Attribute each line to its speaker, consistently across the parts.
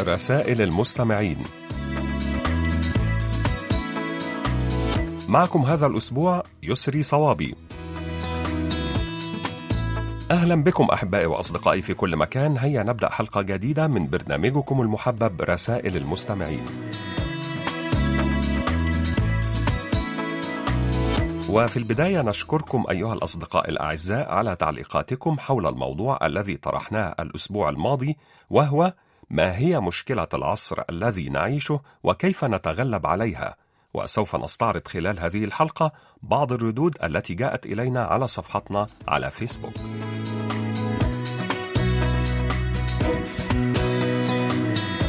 Speaker 1: رسائل المستمعين. معكم هذا الأسبوع يسري صوابي. أهلا بكم أحبائي وأصدقائي في كل مكان. هيا نبدأ حلقة جديدة من برنامجكم المحبب رسائل المستمعين. وفي البداية نشكركم أيها الأصدقاء الأعزاء على تعليقاتكم حول الموضوع الذي طرحناه الأسبوع الماضي وهو ما هي مشكلة العصر الذي نعيشه وكيف نتغلب عليها؟ وسوف نستعرض خلال هذه الحلقة بعض الردود التي جاءت إلينا على صفحتنا على فيسبوك.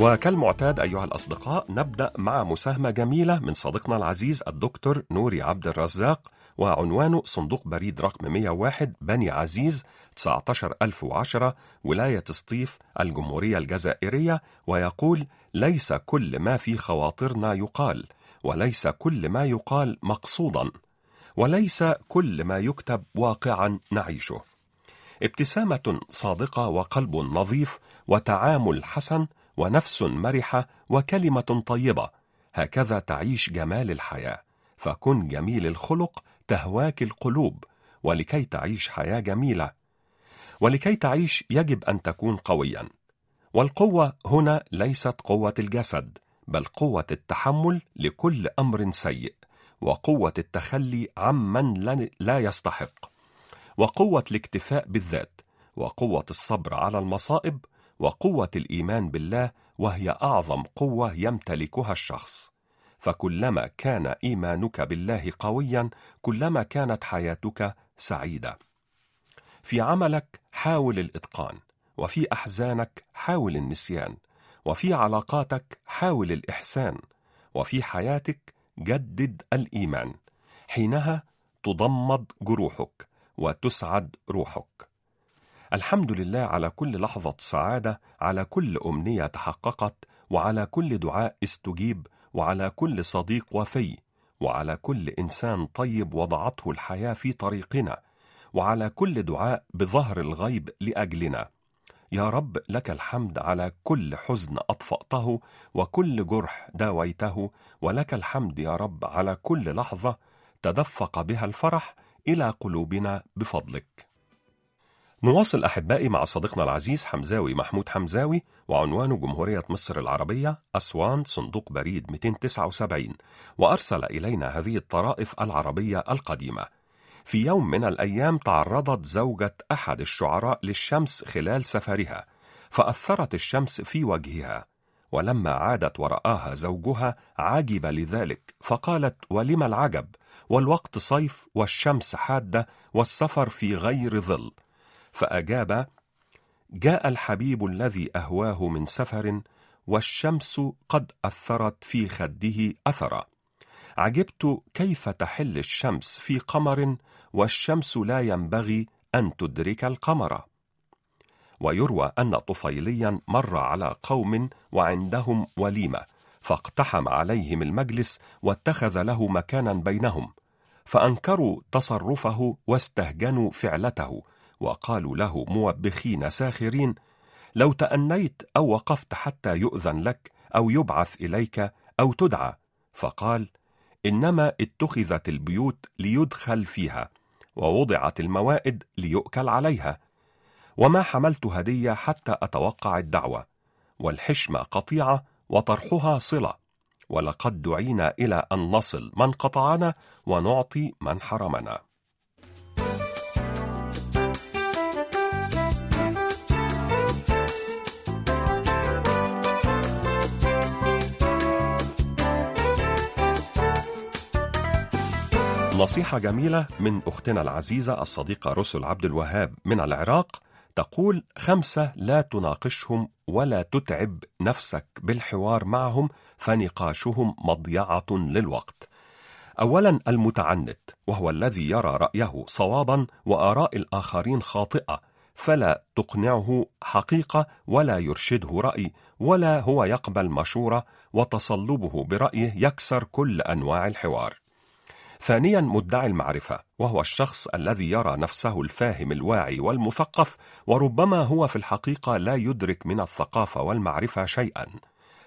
Speaker 1: وكالمعتاد أيها الأصدقاء نبدأ مع مساهمة جميلة من صديقنا العزيز الدكتور نوري عبد الرزاق وعنوانه صندوق بريد رقم 101 بني عزيز 19010 ولاية سطيف الجمهورية الجزائرية ويقول ليس كل ما في خواطرنا يقال وليس كل ما يقال مقصودا وليس كل ما يكتب واقعا نعيشه. ابتسامة صادقة وقلب نظيف وتعامل حسن ونفس مرحة وكلمة طيبة. هكذا تعيش جمال الحياة. فكن جميل الخلق تهواك القلوب. ولكي تعيش حياة جميلة. ولكي تعيش يجب أن تكون قويا. والقوة هنا ليست قوة الجسد بل قوة التحمل لكل أمر سيء. وقوة التخلي عمن لا يستحق. وقوة الاكتفاء بالذات. وقوة الصبر على المصائب وقوة الإيمان بالله وهي أعظم قوة يمتلكها الشخص. فكلما كان إيمانك بالله قويا كلما كانت حياتك سعيدة. في عملك حاول الإتقان وفي أحزانك حاول النسيان وفي علاقاتك حاول الإحسان وفي حياتك جدد الإيمان. حينها تضمد جروحك وتسعد روحك. الحمد لله على كل لحظة سعادة، على كل أمنية تحققت، وعلى كل دعاء استجيب، وعلى كل صديق وفي، وعلى كل إنسان طيب وضعته الحياة في طريقنا، وعلى كل دعاء بظهر الغيب لأجلنا. يا رب لك الحمد على كل حزن أطفأته، وكل جرح داويته، ولك الحمد يا رب على كل لحظة تدفق بها الفرح إلى قلوبنا بفضلك. نواصل أحبائي مع صديقنا العزيز حمزاوي محمود حمزاوي وعنوانه جمهورية مصر العربية أسوان صندوق بريد 279 وأرسل إلينا هذه الطرائف العربية القديمة. في يوم من الأيام تعرضت زوجة أحد الشعراء للشمس خلال سفرها فأثرت الشمس في وجهها ولما عادت ورآها زوجها عجب لذلك فقالت ولم العجب؟ والوقت صيف والشمس حادة والسفر في غير ظل. فأجاب: جاء الحبيب الذي أهواه من سفر والشمس قد أثرت في خده أثرا. عجبت كيف تحل الشمس في قمر والشمس لا ينبغي أن تدرك القمر. ويروى أن طفيليا مر على قوم وعندهم وليمة فاقتحم عليهم المجلس واتخذ له مكانا بينهم فأنكروا تصرفه واستهجنوا فعلته وقالوا له موبخين ساخرين لو تأنيت أو وقفت حتى يؤذن لك أو يبعث إليك أو تدعى. فقال إنما اتخذت البيوت ليدخل فيها ووضعت الموائد ليؤكل عليها وما حملت هدية حتى أتوقع الدعوة والحشمة قطيعة وطرحها صلة ولقد دعينا إلى أن نصل من قطعنا ونعطي من حرمنا. نصيحة جميلة من أختنا العزيزة الصديقة رسل عبد الوهاب من العراق تقول خمسة لا تناقشهم ولا تتعب نفسك بالحوار معهم فنقاشهم مضيعة للوقت. اولا المتعنت وهو الذي يرى رأيه صوابا وآراء الآخرين خاطئة فلا تقنعه حقيقة ولا يرشده رأي ولا هو يقبل مشورة وتصلبه برأيه يكسر كل أنواع الحوار. ثانيا مدعي المعرفة وهو الشخص الذي يرى نفسه الفاهم الواعي والمثقف وربما هو في الحقيقة لا يدرك من الثقافة والمعرفة شيئا.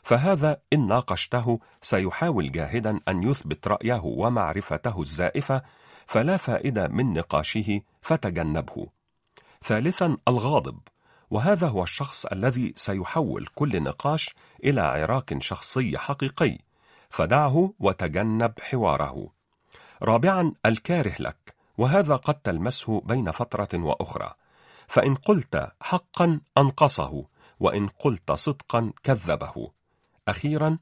Speaker 1: فهذا إن ناقشته سيحاول جاهدا أن يثبت رأيه ومعرفته الزائفة فلا فائدة من نقاشه فتجنبه. ثالثا الغاضب وهذا هو الشخص الذي سيحول كل نقاش إلى عراك شخصي حقيقي فدعه وتجنب حواره. رابعا الكاره لك وهذا قد تلمسه بين فترة وأخرى. فإن قلت حقا أنقصه وإن قلت صدقا كذبه. أخيرا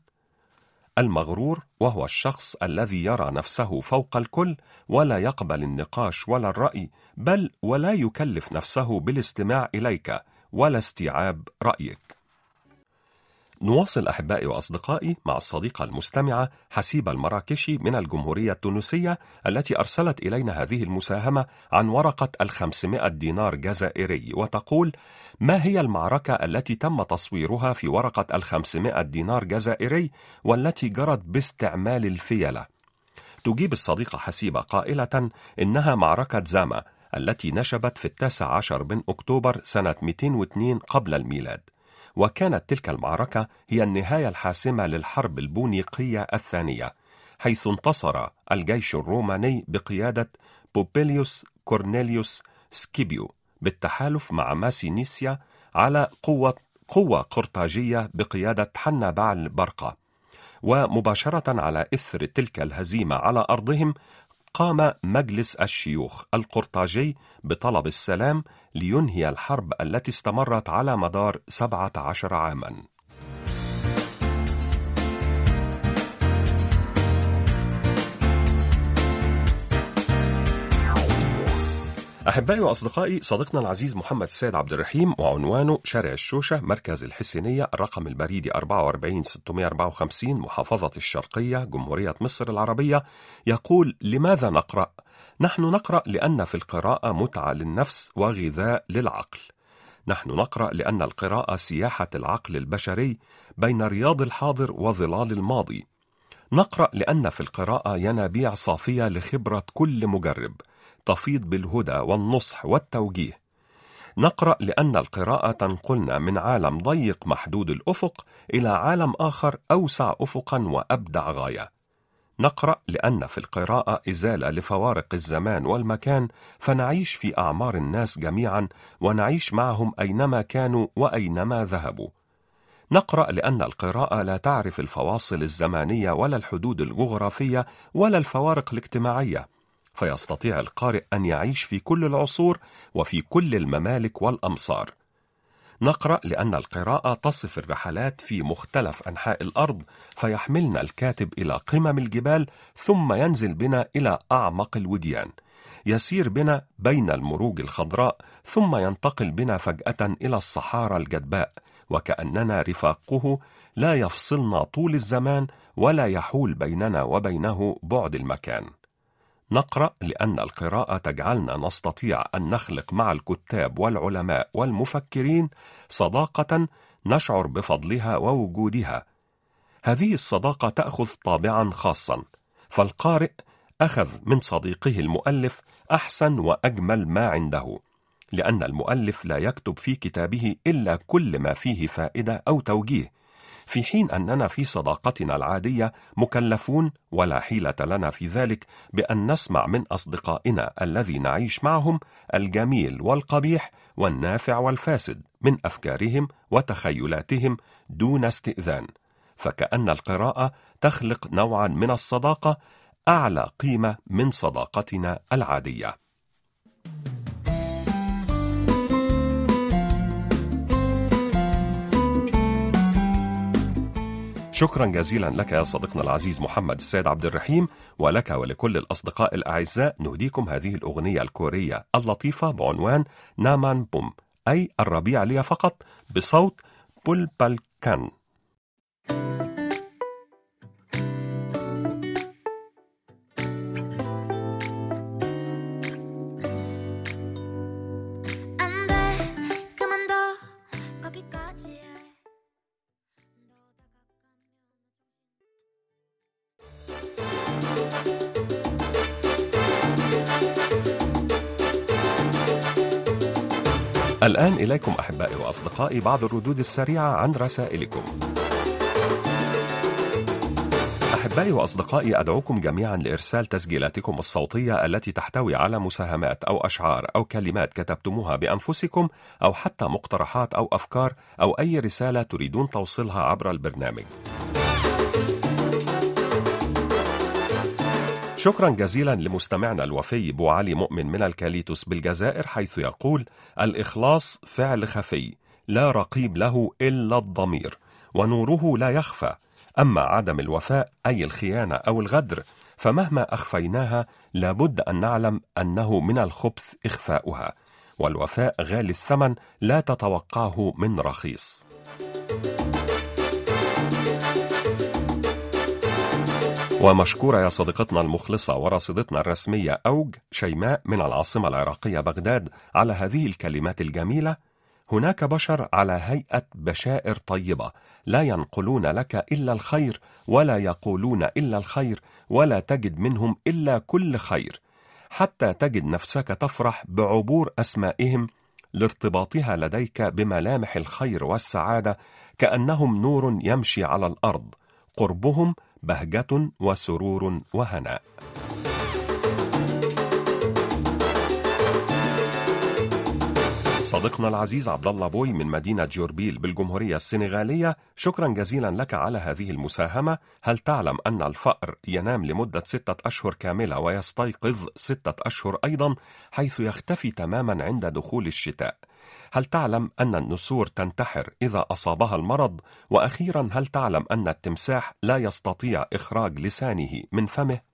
Speaker 1: المغرور وهو الشخص الذي يرى نفسه فوق الكل ولا يقبل النقاش ولا الرأي بل ولا يكلف نفسه بالاستماع إليك ولا استيعاب رأيك. نواصل أحبائي وأصدقائي مع الصديقة المستمعة حسيبة المراكشي من الجمهورية التونسية التي أرسلت إلينا هذه المساهمة عن ورقة الخمسمائة دينار جزائري وتقول ما هي المعركة التي تم تصويرها في ورقة الخمسمائة دينار جزائري والتي جرت باستعمال الفيلة تجيب الصديقة حسيبة قائلة إنها معركة زاما التي نشبت في التاسع عشر من أكتوبر سنة 202 قبل الميلاد. وكانت تلك المعركة هي النهاية الحاسمة للحرب البونيقية الثانية حيث انتصر الجيش الروماني بقيادة بوبيليوس كورنيليوس سكيبيو بالتحالف مع ماسينيسيا على قوة قوة قرطاجية بقيادة حنا بعل برقة. ومباشرة على إثر تلك الهزيمة على أرضهم قام مجلس الشيوخ القرطاجي بطلب السلام لينهي الحرب التي استمرت على مدار 17 عاما. أحبائي وأصدقائي صديقنا العزيز محمد السيد عبد الرحيم وعنوانه شارع الشوشة مركز الحسينية الرقم البريدي 44654 محافظة الشرقية جمهورية مصر العربية يقول لماذا نقرأ؟ نحن نقرأ لأن في القراءة متعة للنفس وغذاء للعقل. نحن نقرأ لأن القراءة سياحة العقل البشري بين رياض الحاضر وظلال الماضي. نقرأ لأن في القراءة ينابيع صافية لخبرة كل مجرب. تفيض بالهدى والنصح والتوجيه. نقرأ لأن القراءة تنقلنا من عالم ضيق محدود الأفق إلى عالم آخر أوسع افقا وأبدع غاية. نقرأ لأن في القراءة إزالة لفوارق الزمان والمكان فنعيش في أعمار الناس جميعا ونعيش معهم أينما كانوا وأينما ذهبوا. نقرأ لأن القراءة لا تعرف الفواصل الزمانية ولا الحدود الجغرافية ولا الفوارق الاجتماعية. فيستطيع القارئ أن يعيش في كل العصور وفي كل الممالك والأمصار. نقرأ لأن القراءة تصف الرحلات في مختلف أنحاء الأرض فيحملنا الكاتب إلى قمم الجبال ثم ينزل بنا إلى أعمق الوديان. يسير بنا بين المروج الخضراء ثم ينتقل بنا فجأة إلى الصحارى الجدباء وكأننا رفاقه لا يفصلنا طول الزمان ولا يحول بيننا وبينه بعد المكان. نقرأ لأن القراءة تجعلنا نستطيع أن نخلق مع الكتاب والعلماء والمفكرين صداقة نشعر بفضلها ووجودها. هذه الصداقة تأخذ طابعا خاصا فالقارئ أخذ من صديقه المؤلف أحسن وأجمل ما عنده لأن المؤلف لا يكتب في كتابه إلا كل ما فيه فائدة أو توجيه. في حين أننا في صداقتنا العادية مكلفون ولا حيلة لنا في ذلك بأن نسمع من أصدقائنا الذي نعيش معهم الجميل والقبيح والنافع والفاسد من أفكارهم وتخيلاتهم دون استئذان فكأن القراءة تخلق نوعا من الصداقة أعلى قيمة من صداقتنا العادية. شكرا جزيلا لك يا صديقنا العزيز محمد السيد عبد الرحيم ولك ولكل الأصدقاء الأعزاء. نهديكم هذه الأغنية الكورية اللطيفة بعنوان نامان بوم أي الربيع لي فقط بصوت بولبالكان الآن إليكم أحبائي وأصدقائي بعض الردود السريعة عن رسائلكم. أحبائي وأصدقائي أدعوكم جميعا لإرسال تسجيلاتكم الصوتية التي تحتوي على مساهمات أو أشعار أو كلمات كتبتموها بأنفسكم أو حتى مقترحات أو أفكار أو أي رسالة تريدون توصيلها عبر البرنامج. شكرا جزيلا لمستمعنا الوفي بو علي مؤمن من الكاليتوس بالجزائر حيث يقول الإخلاص فعل خفي لا رقيب له إلا الضمير ونوره لا يخفى. أما عدم الوفاء أي الخيانة أو الغدر فمهما أخفيناها لابد أن نعلم أنه من الخبث إخفاؤها. والوفاء غالي الثمن لا تتوقعه من رخيص. ومشكورة يا صديقتنا المخلصة ورصيدتنا الرسمية أوج شيماء من العاصمة العراقية بغداد على هذه الكلمات الجميلة هناك بشر على هيئة بشائر طيبة لا ينقلون لك إلا الخير ولا يقولون إلا الخير ولا تجد منهم إلا كل خير حتى تجد نفسك تفرح بعبور أسمائهم لارتباطها لديك بملامح الخير والسعادة كأنهم نور يمشي على الأرض قربهم بهجة وسرور وهناء. صديقنا العزيز عبد الله بوي من مدينة جوربيل بالجمهورية السنغالية شكرا جزيلا لك على هذه المساهمة هل تعلم أن الفأر ينام لمدة ستة أشهر كاملة ويستيقظ ستة أشهر أيضا حيث يختفي تماما عند دخول الشتاء هل تعلم أن النسور تنتحر إذا أصابها المرض؟ وأخيرا هل تعلم أن التمساح لا يستطيع إخراج لسانه من فمه؟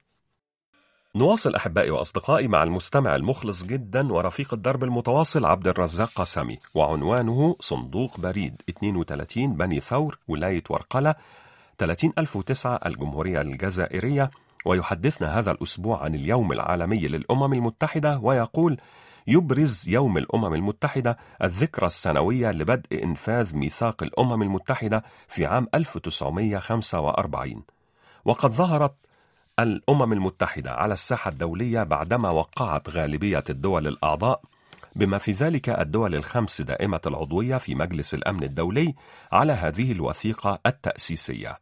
Speaker 1: نواصل أحبائي وأصدقائي مع المستمع المخلص جدا ورفيق الدرب المتواصل عبد الرزاق قسمي وعنوانه صندوق بريد. 32 بني ثور ولاية ورقلة. 30009 الجمهورية الجزائرية. ويحدثنا هذا الأسبوع عن اليوم العالمي للأمم المتحدة ويقول يبرز يوم الأمم المتحدة الذكرى السنوية لبدء إنفاذ ميثاق الأمم المتحدة في عام 1945 وقد ظهرت الأمم المتحدة على الساحة الدولية بعدما وقعت غالبية الدول الأعضاء بما في ذلك الدول الخمس دائمة العضوية في مجلس الأمن الدولي على هذه الوثيقة التأسيسية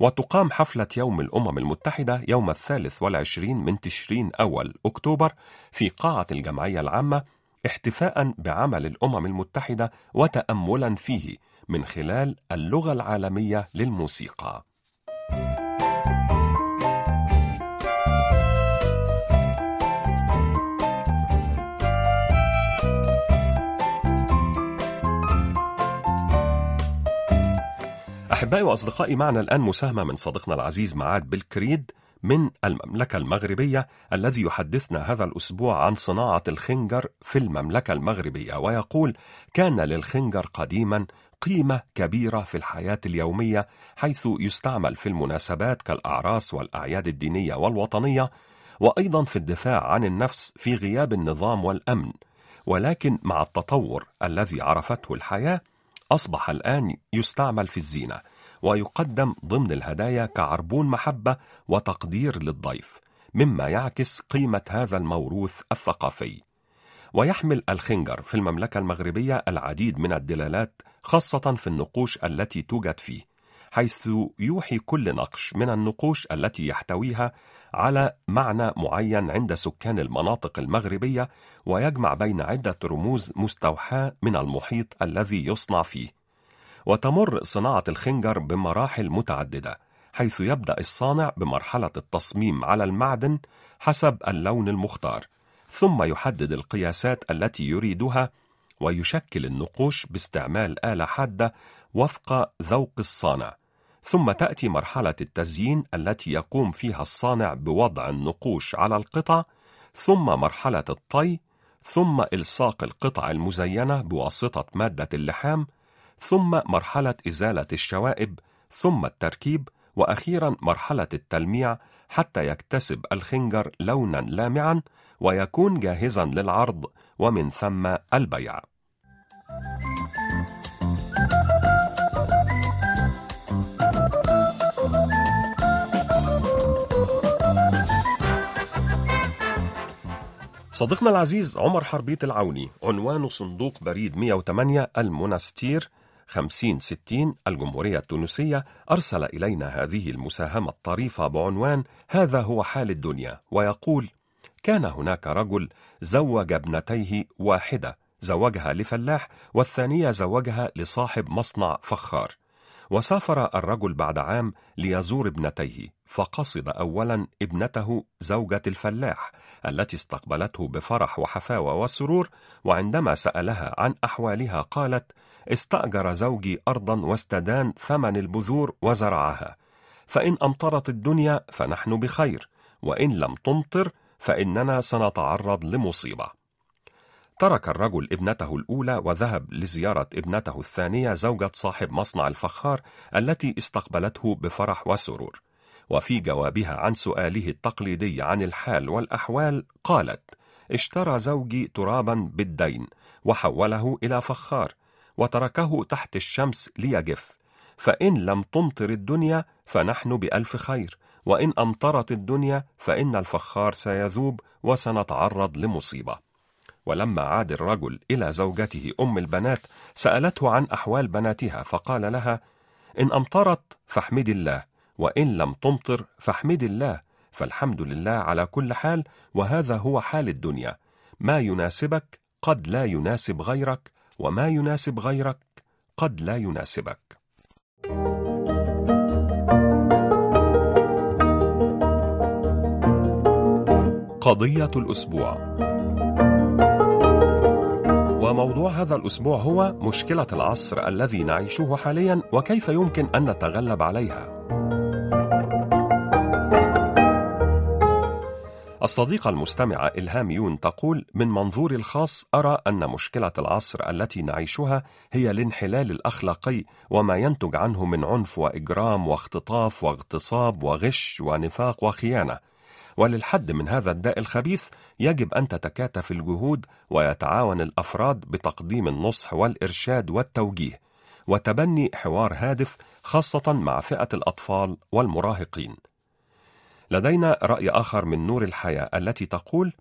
Speaker 1: وتقام حفلة يوم الأمم المتحدة يوم الثالث والعشرين من تشرين أول أكتوبر في قاعة الجمعية العامة احتفاء بعمل الأمم المتحدة وتأملا فيه من خلال اللغة العالمية للموسيقى. أحبائي وأصدقائي معنا الآن مساهمة من صديقنا العزيز معاد بالكريد من المملكة المغربية الذي يحدثنا هذا الأسبوع عن صناعة الخنجر في المملكة المغربية ويقول كان للخنجر قديما قيمة كبيرة في الحياة اليومية حيث يستعمل في المناسبات كالأعراس والأعياد الدينية والوطنية وأيضا في الدفاع عن النفس في غياب النظام والأمن. ولكن مع التطور الذي عرفته الحياة أصبح الآن يستعمل في الزينة. ويقدم ضمن الهدايا كعربون محبة وتقدير للضيف مما يعكس قيمة هذا الموروث الثقافي. ويحمل الخنجر في المملكة المغربية العديد من الدلالات خاصة في النقوش التي توجد فيه حيث يوحي كل نقش من النقوش التي يحتويها على معنى معين عند سكان المناطق المغربية ويجمع بين عدة رموز مستوحاة من المحيط الذي يصنع فيه. وتمر صناعة الخنجر بمراحل متعددة حيث يبدأ الصانع بمرحلة التصميم على المعدن حسب اللون المختار ثم يحدد القياسات التي يريدها ويشكل النقوش باستعمال آلة حادة وفق ذوق الصانع ثم تأتي مرحلة التزيين التي يقوم فيها الصانع بوضع النقوش على القطع، ثم مرحلة الطي، ثم إلصاق القطع المزينة بواسطة مادة اللحام، ثم مرحلة إزالة الشوائب، ثم التركيب، وأخيرا مرحلة التلميع حتى يكتسب الخنجر لونا لامعا ويكون جاهزا للعرض ومن ثم البيع. صديقنا العزيز عمر حربيت العوني عنوان صندوق بريد 108 المنستير 5060 الجمهورية التونسية أرسل إلينا هذه المساهمة الطريفة بعنوان هذا هو حال الدنيا ويقول كان هناك رجل زوج ابنتيه واحدة زوجها لفلاح والثانية زوجها لصاحب مصنع فخار. وسافر الرجل بعد عام ليزور ابنتيه فقصد اولا ابنته زوجة الفلاح التي استقبلته بفرح وحفاوة وسرور وعندما سألها عن أحوالها قالت استأجر زوجي ارضا واستدان ثمن البذور وزرعها. فإن أمطرت الدنيا فنحن بخير وإن لم تمطر فإننا سنتعرض لمصيبة. ترك الرجل ابنته الأولى وذهب لزيارة ابنته الثانية زوجة صاحب مصنع الفخار التي استقبلته بفرح وسرور. وفي جوابها عن سؤاله التقليدي عن الحال والأحوال قالت: اشترى زوجي ترابا بالدين وحوله إلى فخار وتركه تحت الشمس ليجف فإن لم تمطر الدنيا فنحن بألف خير وإن أمطرت الدنيا فإن الفخار سيذوب وسنتعرض لمصيبة ولما عاد الرجل إلى زوجته أم البنات سألته عن أحوال بناتها فقال لها إن أمطرت فاحمد الله وإن لم تمطر فاحمد الله فالحمد لله على كل حال وهذا هو حال الدنيا. ما يناسبك قد لا يناسب غيرك وما يناسب غيرك قد لا يناسبك. قضية الأسبوع. وموضوع هذا الأسبوع هو مشكلة العصر الذي نعيشه حاليا وكيف يمكن أن نتغلب عليها. الصديقة المستمعة إلهام يون تقول: من منظوري الخاص أرى أن مشكلة العصر التي نعيشها هي الانحلال الأخلاقي وما ينتج عنه من عنف وإجرام واختطاف واغتصاب وغش ونفاق وخيانة. وللحد من هذا الداء الخبيث يجب أن تتكاتف الجهود ويتعاون الأفراد بتقديم النصح والإرشاد والتوجيه وتبني حوار هادف خاصة مع فئة الأطفال والمراهقين. لدينا رأي آخر من نور الحياة التي تقول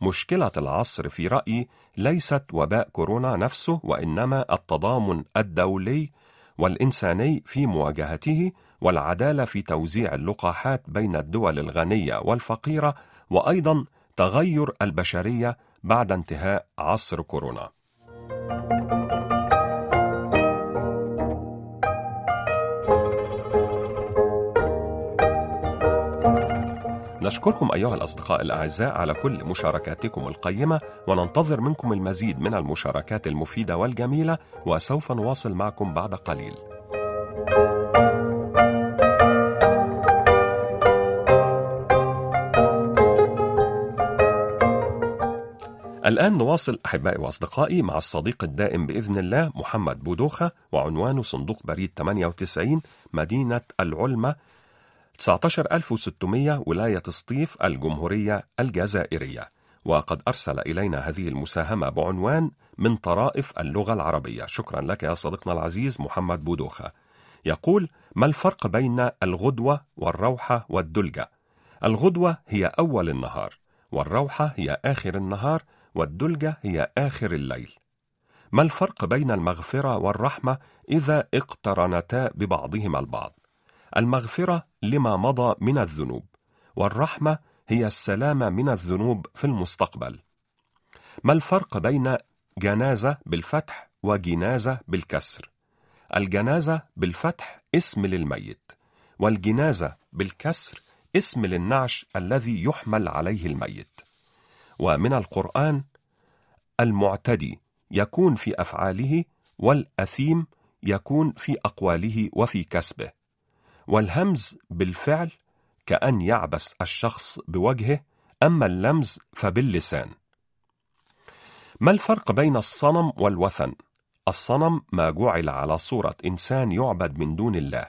Speaker 1: مشكلة العصر في رأيي ليست وباء كورونا نفسه وإنما التضامن الدولي والإنساني في مواجهته والعدالة في توزيع اللقاحات بين الدول الغنية والفقيرة وأيضا تغير البشرية بعد انتهاء عصر كورونا نشكركم أيها الأصدقاء الأعزاء على كل مشاركاتكم القيمة وننتظر منكم المزيد من المشاركات المفيدة والجميلة وسوف نواصل معكم بعد قليل. الآن نواصل أحبائي وأصدقائي مع الصديق الدائم بإذن الله محمد بودوخة وعنوانه صندوق بريد 98 مدينة العلمة 19600 ولاية سطيف الجمهورية الجزائرية. وقد أرسل إلينا هذه المساهمة بعنوان من طرائف اللغة العربية. شكرا لك يا صديقنا العزيز محمد بودوخة. يقول ما الفرق بين الغدوة والروحة والدلجة؟ الغدوة هي أول النهار والروحة هي آخر النهار والدلجة هي آخر الليل. ما الفرق بين المغفرة والرحمة إذا اقترنتا ببعضهما البعض؟ المغفرة لما مضى من الذنوب والرحمة هي السلامة من الذنوب في المستقبل. ما الفرق بين جنازة بالفتح وجنازة بالكسر؟ الجنازة بالفتح اسم للميت والجنازة بالكسر اسم للنعش الذي يحمل عليه الميت. ومن القرآن المعتدي يكون في أفعاله والأثيم يكون في أقواله وفي كسبه والهمز بالفعل كأن يعبس الشخص بوجهه أما اللمز فباللسان ما الفرق بين الصنم والوثن؟ الصنم ما جعل على صورة إنسان يعبد من دون الله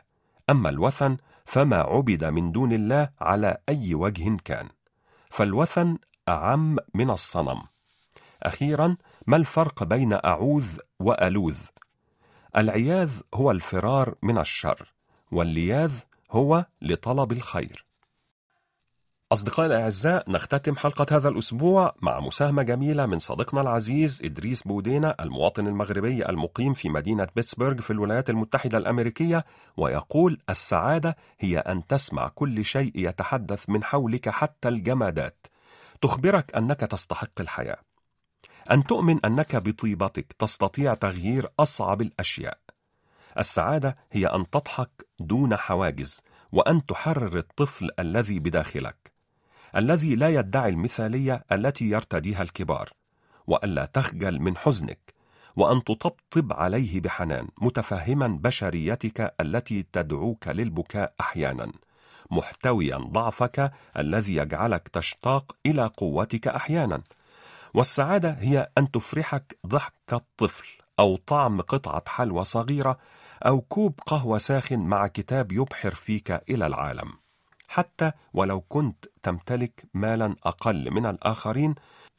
Speaker 1: أما الوثن فما عبد من دون الله على أي وجه كان فالوثن أعم من الصنم. أخيرا ما الفرق بين أعوذ وألوذ؟ العياذ هو الفرار من الشر واللياذ هو لطلب الخير. أصدقائي الأعزاء نختتم حلقة هذا الأسبوع مع مساهمة جميلة من صديقنا العزيز إدريس بودينا المواطن المغربي المقيم في مدينة بيتسبرغ في الولايات المتحدة الأمريكية ويقول السعادة هي أن تسمع كل شيء يتحدث من حولك حتى الجمادات. تخبرك أنك تستحق الحياة. أن تؤمن أنك بطيبتك تستطيع تغيير أصعب الأشياء. السعادة هي أن تضحك دون حواجز وأن تحرر الطفل الذي بداخلك الذي لا يدعي المثالية التي يرتديها الكبار وألا تخجل من حزنك وأن تطبطب عليه بحنان متفهما بشريتك التي تدعوك للبكاء أحيانا. محتويا ضعفك الذي يجعلك تشتاق إلى قوتك أحيانا. والسعادة هي أن تفرحك ضحك الطفل أو طعم قطعة حلوى صغيرة أو كوب قهوة ساخن مع كتاب يبحر فيك إلى العالم. حتى ولو كنت تمتلك مالا أقل من الآخرين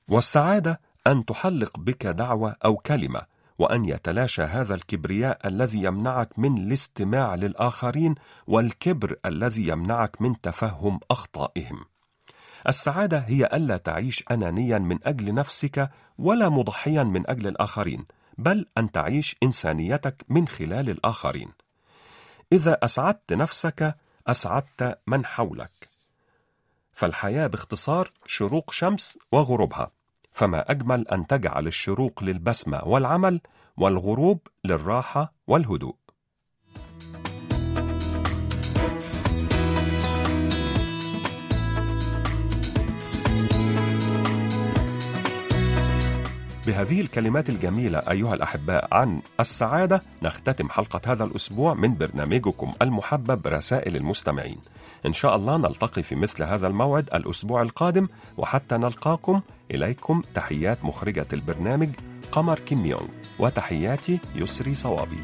Speaker 1: والسعادة أن تحلق بك دعوة أو كلمة وأن يتلاشى هذا الكبرياء الذي يمنعك من الاستماع للآخرين والكبر الذي يمنعك من تفهم أخطائهم. السعادة هي ألا تعيش أنانيا من أجل نفسك ولا مضحيا من أجل الآخرين بل أن تعيش إنسانيتك من خلال الآخرين. إذا أسعدت نفسك أسعدت من حولك. فالحياة باختصار شروق شمس وغروبها. فما أجمل أن تجعل الشروق للبسمة والعمل والغروب للراحة والهدوء. بهذه الكلمات الجميلة أيها الأحباء عن السعادة نختتم حلقة هذا الأسبوع من برنامجكم المحبب رسائل المستمعين. إن شاء الله نلتقي في مثل هذا الموعد الأسبوع القادم وحتى نلقاكم إليكم تحيات مخرجة البرنامج قمر كيم يونغ وتحياتي يسري صوابي.